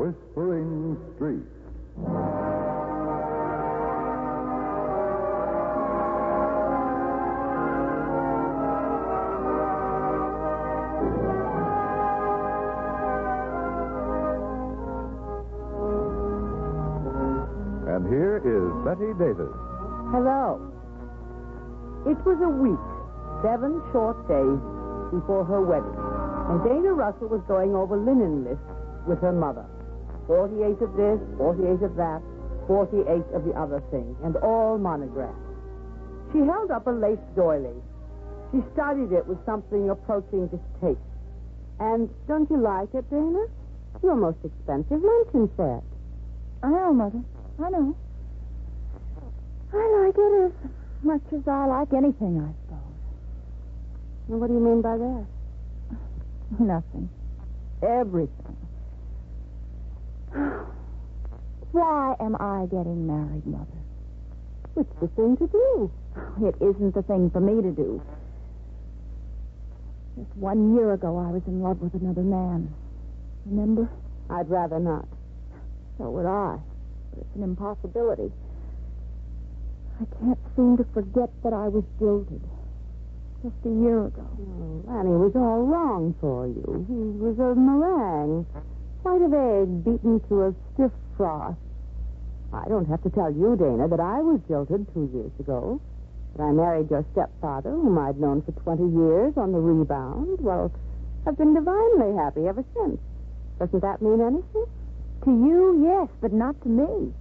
Whispering Street. And here is Bette Davis. Hello. It was a week, seven short days before her wedding, and Dana Russell was going over linen lists with her mother. 48 of this, 48 of that, 48 of the other thing, and all monographed. She held up a lace doily. She studied it with something approaching distaste. And don't you like it, Dana? Your most expensive luncheon set. I know, Mother. I know. I like it as much as I like anything, I suppose. And what do you mean by that? Nothing. Everything. Why am I getting married, Mother? It's the thing to do. It isn't the thing for me to do. Just one year ago, I was in love with another man. Remember? I'd rather not. So would I. But it's an impossibility. I can't seem to forget that I was jilted. Just a year ago. Hmm, oh, Lanny was all wrong for you. He was a meringue. White of egg beaten to a stiff froth. I don't have to tell you, Dana, that I was jilted two years ago. That I married your stepfather, whom I'd known for 20 years on the rebound. Well, I've been divinely happy ever since. Doesn't that mean anything? To you, yes, but not to me.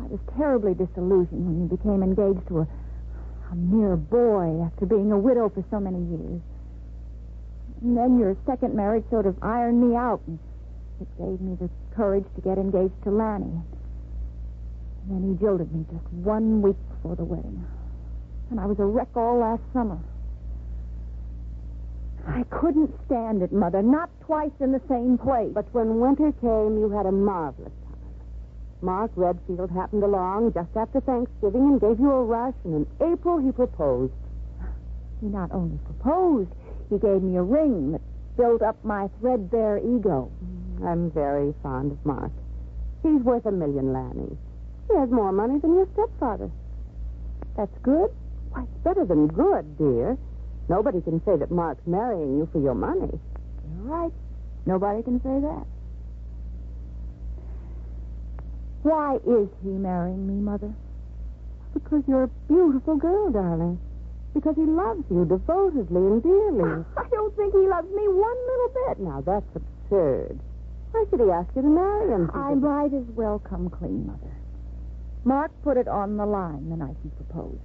I was terribly disillusioned when you became engaged to a, a mere boy after being a widow for so many years. And then your second marriage sort of ironed me out, and it gave me the courage to get engaged to Lanny. And then he jilted me just one week before the wedding. And I was a wreck all last summer. I couldn't stand it, Mother, not twice in the same place. But when winter came, you had a marvelous. Mark Redfield happened along just after Thanksgiving and gave you a rush, and in April he proposed. He not only proposed, he gave me a ring that built up my threadbare ego. Mm, I'm very fond of Mark. He's worth a million, Lanny. He has more money than your stepfather. That's good? Why, it's better than good, dear. Nobody can say that Mark's marrying you for your money. You're right. Nobody can say that. Why is he marrying me, Mother? Because you're a beautiful girl, darling. Because he loves you devotedly and dearly. I don't think he loves me one little bit. Now, that's absurd. Why should he ask you to marry him? I might as well come clean, Mother. Mark put it on the line the night he proposed.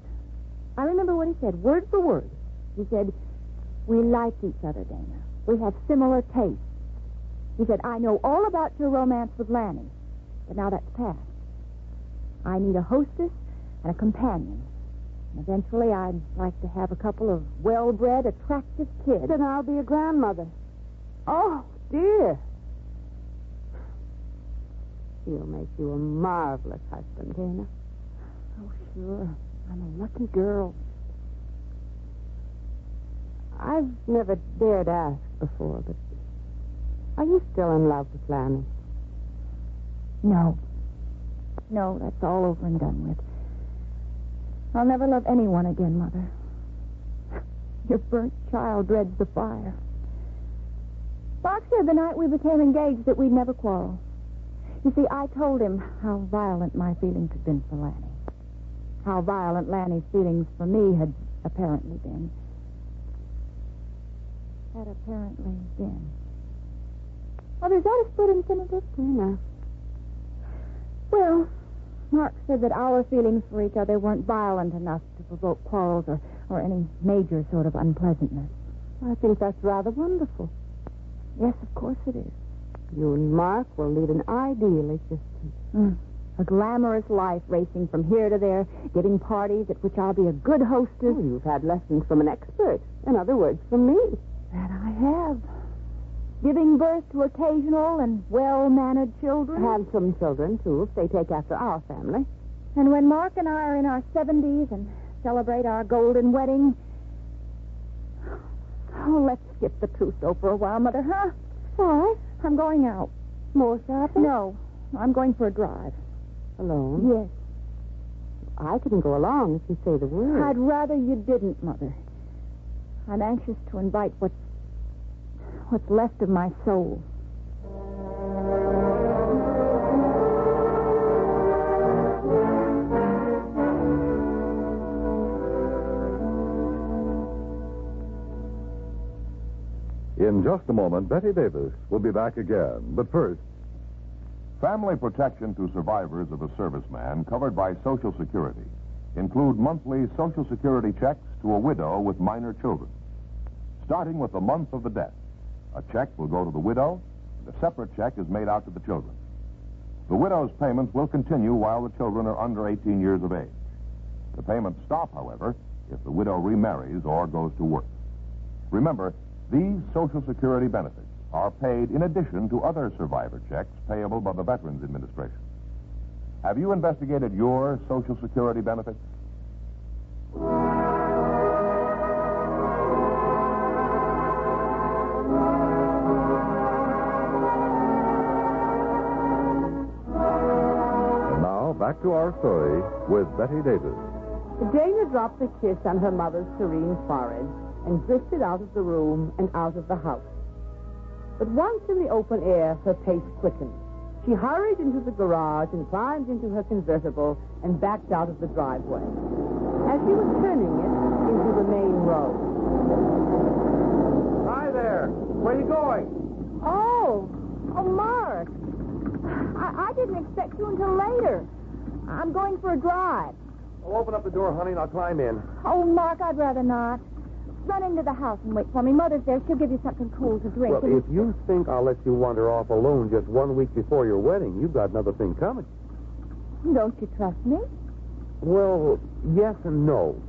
I remember what he said, word for word. He said, We like each other, Dana. We have similar tastes. He said, I know all about your romance with Lanny, but now that's past. I need a hostess and a companion. And eventually, I'd like to have a couple of well bred, attractive kids. Then I'll be a grandmother. Oh, dear. He'll make you a marvelous husband, Dana. Oh, sure. I'm a lucky girl. I've never dared ask before, but are you still in love with Lanny? No. No, that's all over and done with. I'll never love anyone again, Mother. Your burnt child dreads the fire. Fox said the night we became engaged that we'd never quarrel. You see, I told him how violent my feelings had been for Lanny. How violent Lanny's feelings for me had apparently been. Had apparently been. Mother, is that a split infinitive? Dana. Well, Mark said that our feelings for each other weren't violent enough to provoke quarrels or, or any major sort of unpleasantness. I think that's rather wonderful. Yes, of course it is. You and Mark will lead an ideal existence. Mm. A glamorous life racing from here to there, giving parties at which I'll be a good hostess. Oh, you've had lessons from an expert. In other words, from me. That I have. Giving birth to occasional and well-mannered children. Handsome children, too, if they take after our family. And when Mark and I are in our 70s and celebrate our golden wedding... Oh, let's skip the trousseau for a while, Mother, huh? Why? I'm going out. More shopping? No, I'm going for a drive. Alone? Yes. I can go along if you say the word. I'd rather you didn't, Mother. I'm anxious to invite what's what's left of my soul. In just a moment, Bette Davis will be back again. But first, Family protection to survivors of a serviceman covered by Social Security include monthly Social Security checks to a widow with minor children. Starting with the month of the death, a check will go to the widow, and a separate check is made out to the children. The widow's payments will continue while the children are under 18 years of age. The payments stop, however, if the widow remarries or goes to work. Remember, these Social Security benefits are paid in addition to other survivor checks payable by the Veterans Administration. Have you investigated your Social Security benefits? Back to our story with Bette Davis. Dana dropped a kiss on her mother's serene forehead and drifted out of the room and out of the house. But once in the open air, her pace quickened. She hurried into the garage and climbed into her convertible and backed out of the driveway. As she was turning it into the main road. Hi there. Where are you going? Oh, oh, Mark. I, I didn't expect you until later. I'm going for a drive. I'll open up the door, honey, and I'll climb in. Oh, Mark, I'd rather not. Run into the house and wait for me. Mother's there. She'll give you something cool to drink. Well, if you think I'll let you wander off alone just one week before your wedding, you've got another thing coming. Don't you trust me? Well, yes and no.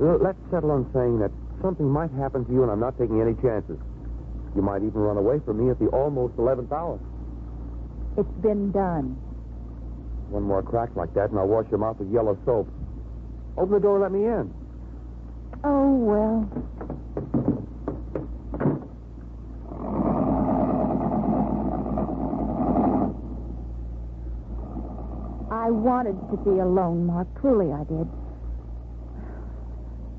L- Let's settle on saying that something might happen to you, and I'm not taking any chances. You might even run away from me at the almost 11th hour. It's been done. One more crack like that, and I'll wash your mouth with yellow soap. Open the door and let me in. Oh, well. I wanted to be alone, Mark. Truly, I did.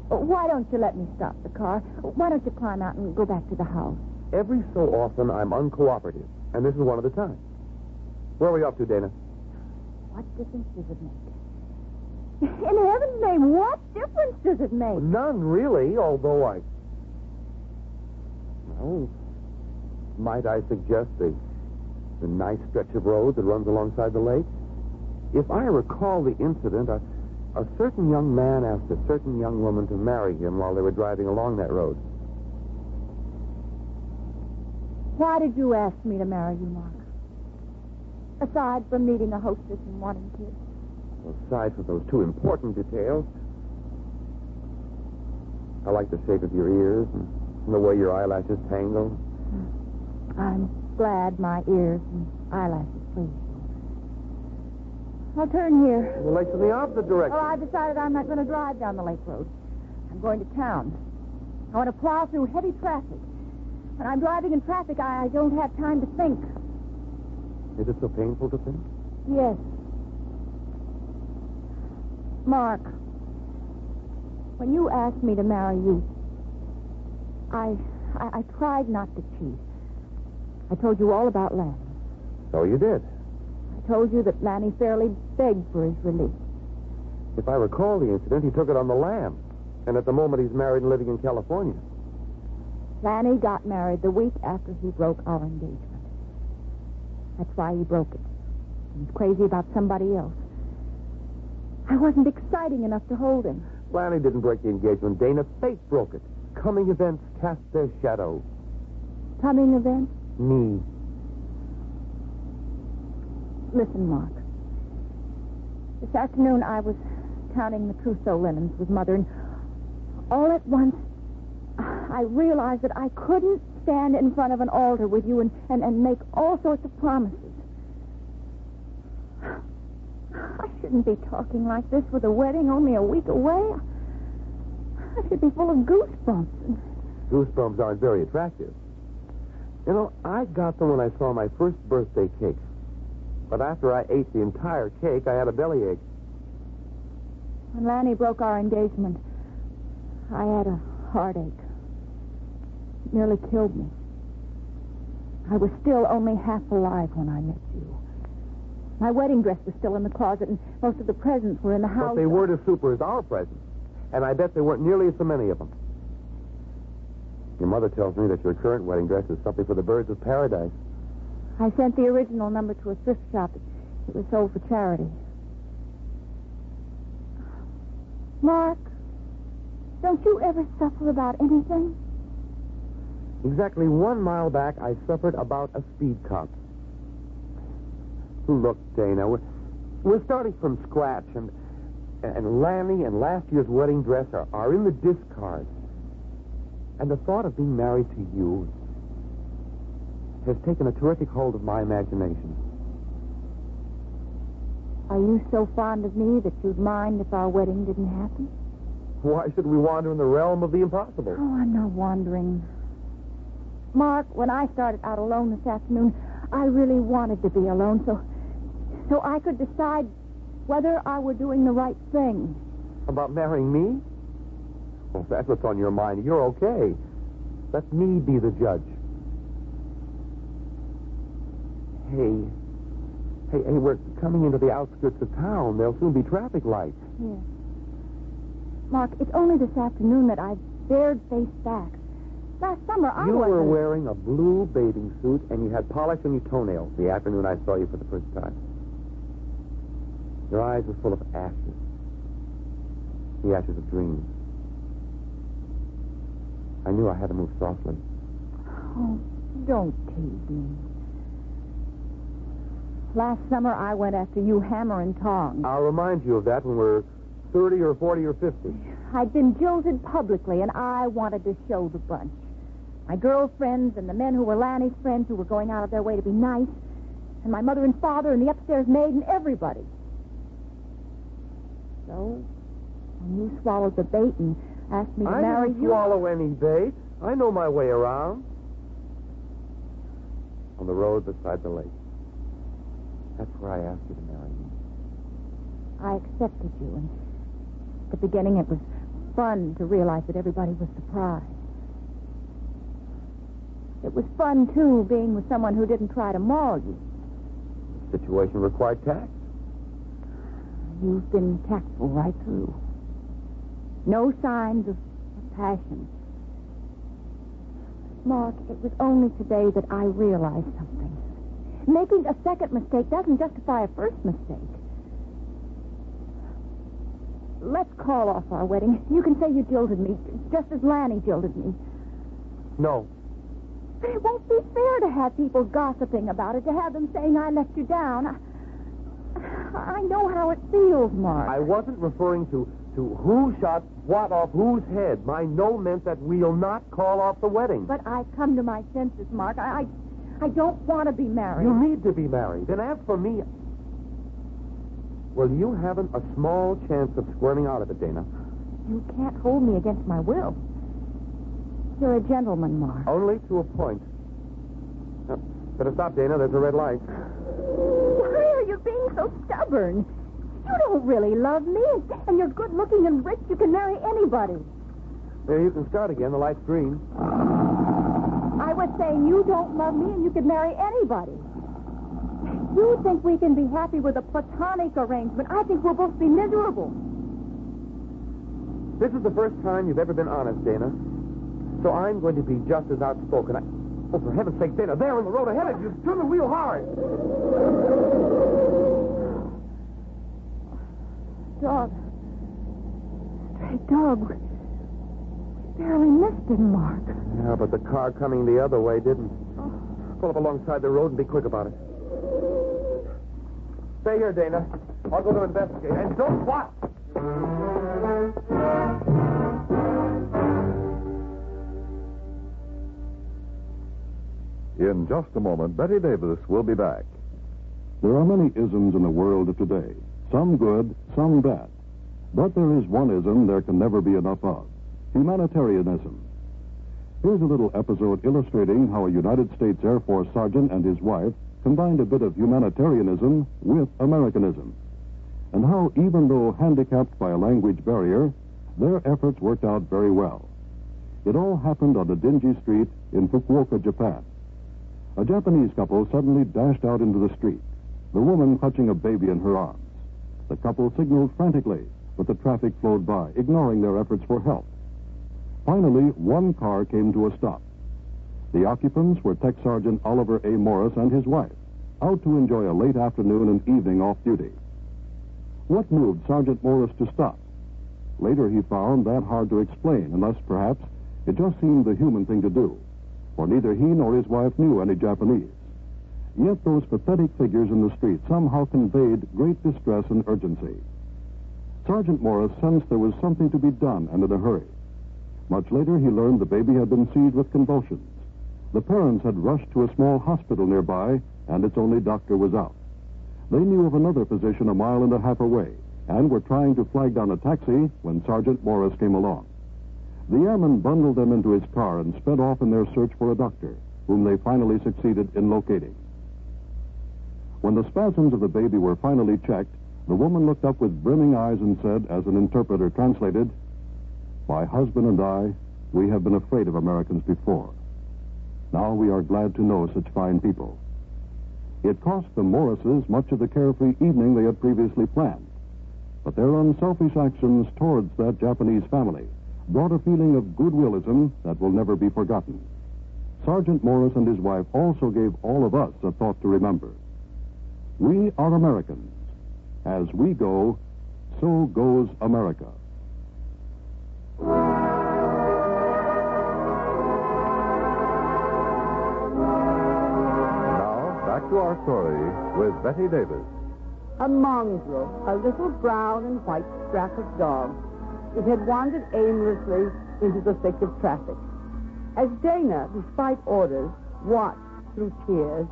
Why don't you let me stop the car? Why don't you climb out and go back to the house? Every so often, I'm uncooperative, and this is one of the times. Where are we off to, Dana? What difference does it make? In heaven's name, what difference does it make? None, really, although I. Well, might I suggest the, the nice stretch of road that runs alongside the lake? If I recall the incident, a, a certain young man asked a certain young woman to marry him while they were driving along that road. Why did you ask me to marry you, Mark? Aside from needing a hostess and wanting kids. Aside from those two important details, I like the shape of your ears and the way your eyelashes tangle. I'm glad my ears and eyelashes please. I'll turn here. The lake's in the opposite direction. Well, I've decided I'm not going to drive down the lake road. I'm going to town. I want to plow through heavy traffic. When I'm driving in traffic, I, I don't have time to think. Is it so painful to think? Yes. Mark, when you asked me to marry you, I, I, I tried not to cheat. I told you all about Lanny. So you did. I told you that Lanny fairly begged for his release. If I recall the incident, he took it on the lam. And at the moment, he's married and living in California. Lanny got married the week after he broke our engagement. That's why he broke it. He's crazy about somebody else. I wasn't exciting enough to hold him. Lanny didn't break the engagement, Dana. Fate broke it. Coming events cast their shadow. Coming events? Me. Listen, Mark. This afternoon I was counting the trousseau linens with Mother, and all at once I realized that I couldn't stand in front of an altar with you and, and, and make all sorts of promises. I shouldn't be talking like this with a wedding only a week away. I should be full of goosebumps. Goosebumps aren't very attractive. You know, I got them when I saw my first birthday cake. But after I ate the entire cake, I had a bellyache. When Lanny broke our engagement, I had a heartache. Nearly killed me. I was still only half alive when I met you. My wedding dress was still in the closet, and most of the presents were in the house. But they weren't as super as our presents. And I bet there weren't nearly so many of them. Your mother tells me that your current wedding dress is something for the birds of paradise. I sent the original number to a thrift shop. It was sold for charity. Mark, don't you ever suffer about anything? Exactly one mile back, I suffered about a speed cop. Look, Dana, we're, we're starting from scratch, and and Lanny and last year's wedding dress are, are in the discard. And the thought of being married to you has taken a terrific hold of my imagination. Are you so fond of me that you'd mind if our wedding didn't happen? Why should we wander in the realm of the impossible? Oh, I'm not wandering. Mark, when I started out alone this afternoon, I really wanted to be alone so so I could decide whether I were doing the right thing. About marrying me? Well, if that's what's on your mind, you're okay. Let me be the judge. Hey, hey, hey, we're coming into the outskirts of town. There'll soon be traffic lights. Yes. Mark, it's only this afternoon that I've dared face facts. Last summer, I you was were wearing a blue bathing suit and you had polish on your toenails the afternoon I saw you for the first time. Your eyes were full of ashes. The ashes of dreams. I knew I had to move softly. Oh, don't tease me. Last summer, I went after you hammer and tongs. I'll remind you of that when we're 30 or 40 or 50. I'd been jilted publicly, and I wanted to show the bunch. My girlfriends and the men who were Lanny's friends who were going out of their way to be nice, and my mother and father and the upstairs maid and everybody. So, when you swallowed the bait and asked me to I marry didn't you... swallow any bait. I know my way around. On the road beside the lake. That's where I asked you to marry me. I accepted you, and at the beginning it was fun to realize that everybody was surprised. It was fun, too, being with someone who didn't try to maul you. The situation required tact. You've been tactful right through. No signs of, of passion. Mark, it was only today that I realized something. Making a second mistake doesn't justify a first mistake. Let's call off our wedding. You can say you jilted me, just as Lanny jilted me. No. But it won't be fair to have people gossiping about it, to have them saying I let you down. I, I know how it feels, Mark. I wasn't referring to, to who shot what off whose head, my no meant that we'll not call off the wedding. But I've come to my senses, Mark. I, I, I don't want to be married. You need to be married. And as for me. Well, you haven't a small chance of squirming out of it, Dana. You can't hold me against my will. You're a gentleman, Mark. Only to a point. Now, better stop, Dana. There's a red light. Why are you being so stubborn? You don't really love me, and you're good looking and rich. You can marry anybody. There, you can start again. The light's green. I was saying you don't love me, and you could marry anybody. You think we can be happy with a platonic arrangement. I think we'll both be miserable. This is the first time you've ever been honest, Dana. So I'm going to be just as outspoken. I... Oh, for heaven's sake, Dana, there on the road ahead of you. Turn the wheel hard. Dog. Stray dog. We barely missed him, Mark. Yeah, but the car coming the other way didn't. Oh. Pull up alongside the road and be quick about it. Stay here, Dana. I'll go to investigate. And don't what? In just a moment, Bette Davis will be back. There are many isms in the world of today, some good, some bad. But there is one ism there can never be enough of humanitarianism. Here's a little episode illustrating how a United States Air Force sergeant and his wife combined a bit of humanitarianism with Americanism, and how, even though handicapped by a language barrier, their efforts worked out very well. It all happened on a dingy street in Fukuoka, Japan. A Japanese couple suddenly dashed out into the street, the woman clutching a baby in her arms. The couple signaled frantically, but the traffic flowed by, ignoring their efforts for help. Finally, one car came to a stop. The occupants were Tech Sergeant Oliver A. Morris and his wife, out to enjoy a late afternoon and evening off duty. What moved Sergeant Morris to stop? Later, he found that hard to explain, unless perhaps it just seemed the human thing to do, for neither he nor his wife knew any Japanese. Yet those pathetic figures in the street somehow conveyed great distress and urgency. Sergeant Morris sensed there was something to be done and in a hurry. Much later, he learned the baby had been seized with convulsions. The parents had rushed to a small hospital nearby, and its only doctor was out. They knew of another physician a mile and a half away, and were trying to flag down a taxi when Sergeant Morris came along. The airman bundled them into his car and sped off in their search for a doctor, whom they finally succeeded in locating. When the spasms of the baby were finally checked, the woman looked up with brimming eyes and said, as an interpreter translated, My husband and I, we have been afraid of Americans before. Now we are glad to know such fine people. It cost the Morrises much of the carefree evening they had previously planned. But their unselfish actions towards that Japanese family brought a feeling of goodwillism that will never be forgotten. Sergeant Morris and his wife also gave all of us a thought to remember. We are Americans. As we go, so goes America. Now, back to our story with Bette Davis. A mongrel, a little brown and white Stafford dog. It had wandered aimlessly into the thick of traffic. As Dana, despite orders, watched through tears,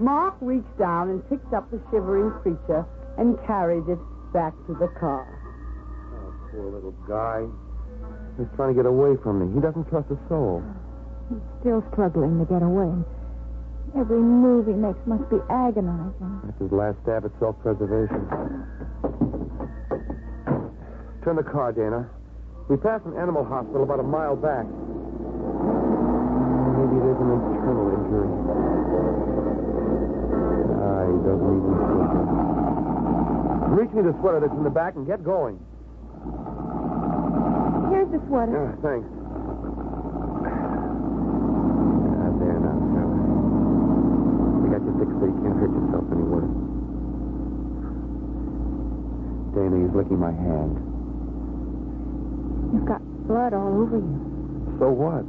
Mark reached down and picked up the shivering creature and carried it back to the car. Oh, poor little guy. He's trying to get away from me. He doesn't trust a soul. He's still struggling to get away. Every move he makes must be agonizing. That's his last stab at self-preservation. Turn the car, Dana. We passed an animal hospital about a mile back. Maybe there's an internal injury. Ah, he doesn't even Reach me the sweater that's in the back and get going. Here's the sweater. Yeah, thanks. Ah, there now, Sarah. We got you fixed so you can't hurt yourself any worse. Dana, he's licking my hand blood all over you. So what?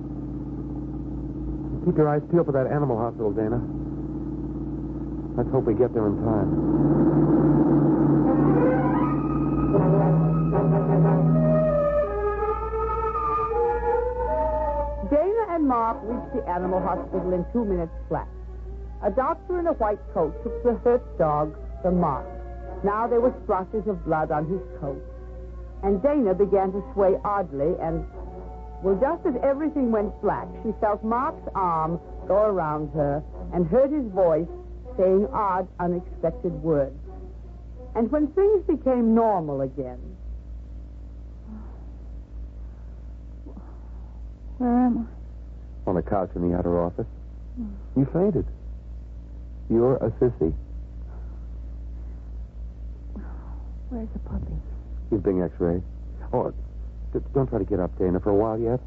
Keep your eyes peeled for that animal hospital, Dana. Let's hope we get there in time. Dana and Mark reached the animal hospital in two minutes flat. A doctor in a white coat took the hurt dog from Mark. Now there were splotches of blood on his coat and Dana began to sway oddly, and, well, just as everything went black, she felt Mark's arm go around her and heard his voice saying odd, unexpected words. And when things became normal again, Where am I? On a couch in the outer office. You fainted. You're a sissy. Where's the puppy? He's being x-rayed. Oh, d- don't try to get up, Dana, for a while yet.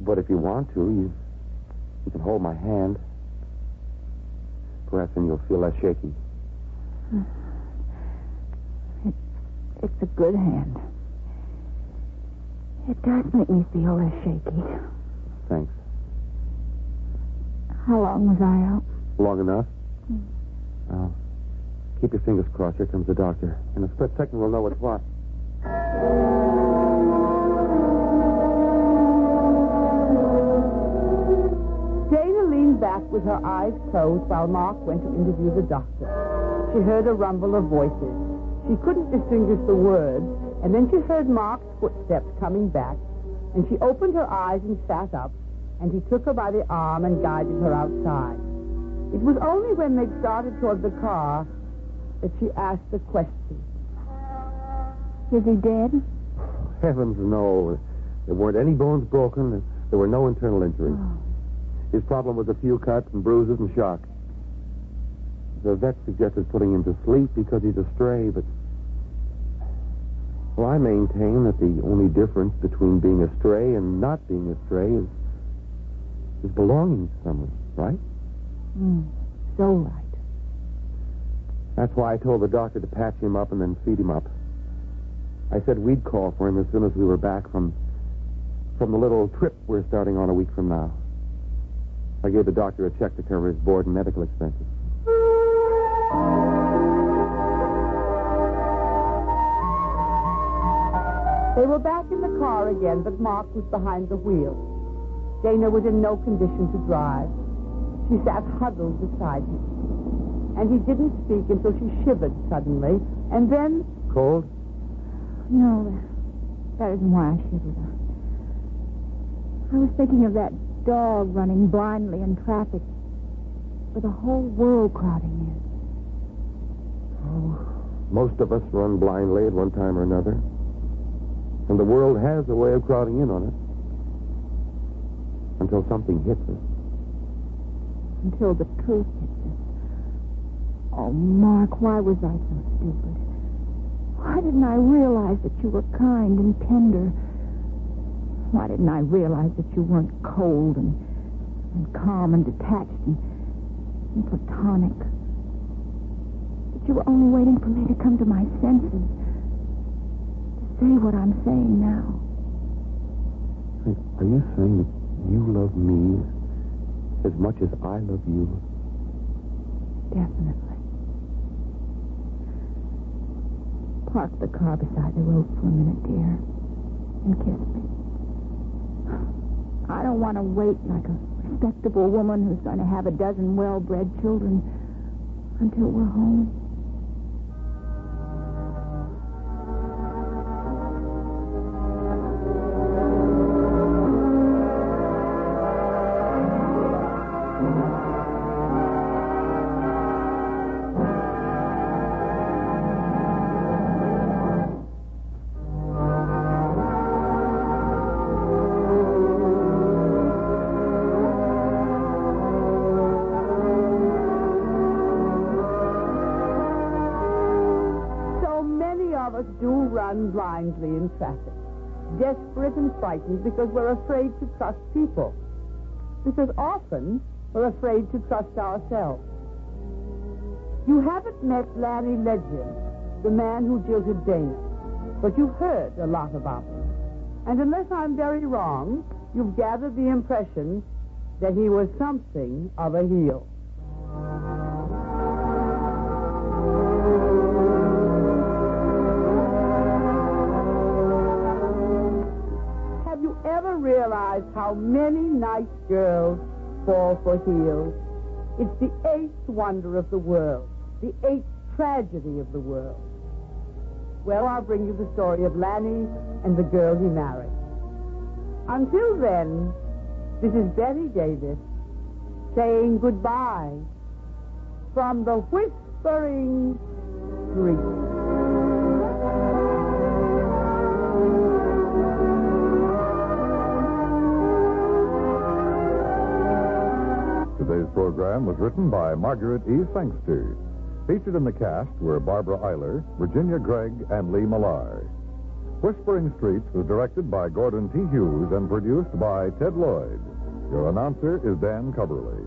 But if you want to, you, you can hold my hand. Perhaps then you'll feel less shaky. It's a good hand. It does make me feel less shaky. Thanks. How long was I out? Long enough? Hmm. Now, keep your fingers crossed. Here comes the doctor. In a split second, we'll know what's what. Dana leaned back with her eyes closed while Mark went to interview the doctor. She heard a rumble of voices. She couldn't distinguish the words, and then she heard Mark's footsteps coming back, and she opened her eyes and sat up, and he took her by the arm and guided her outside. It was only when they started toward the car that she asked the question. Is he dead? Heavens, no. There weren't any bones broken. There were no internal injuries. His problem was a few cuts and bruises and shock. The vet suggested putting him to sleep because he's a stray, but. Well, I maintain that the only difference between being a stray and not being a stray is, is belonging to someone, right? Mm, so right. That's why I told the doctor to patch him up and then feed him up. I said we'd call for him as soon as we were back from from the little trip we're starting on a week from now. I gave the doctor a check to cover his board and medical expenses. They were back in the car again, but Mark was behind the wheel. Dana was in no condition to drive. She sat huddled beside him. And he didn't speak until she shivered suddenly. And then, Cold? No, that isn't why I shivered. I was thinking of that dog running blindly in traffic with the whole world crowding in. Oh, most of us run blindly at one time or another. And the world has a way of crowding in on us. Until something hits us. Until the truth hits us. Oh, Mark, why was I so stupid? Why didn't I realize that you were kind and tender? Why didn't I realize that you weren't cold and, and calm and detached and, and platonic? That you were only waiting for me to come to my senses. To say what I'm saying now. Are you saying that you love me as much as I love you? Definitely. Park the car beside the road for a minute, dear, and kiss me. I don't want to wait like a respectable woman who's going to have a dozen well-bred children until we're home. Blindly in traffic, desperate and frightened because we're afraid to trust people. Because often we're afraid to trust ourselves. You haven't met Lanny Legend, the man who jilted Dana, but you've heard a lot about him. And unless I'm very wrong, you've gathered the impression that he was something of a heel. How many nice girls fall for heels. It's the eighth wonder of the world, the eighth tragedy of the world. Well, I'll bring you the story of Lanny and the girl he married. Until then, this is Bette Davis saying goodbye from the Whispering Street. Today's program was written by Margaret E. Sangster. Featured in the cast were Barbara Eiler, Virginia Gregg, and Lee Millar. Whispering Streets was directed by Gordon T. Hughes and produced by Ted Lloyd. Your announcer is Dan Coverly.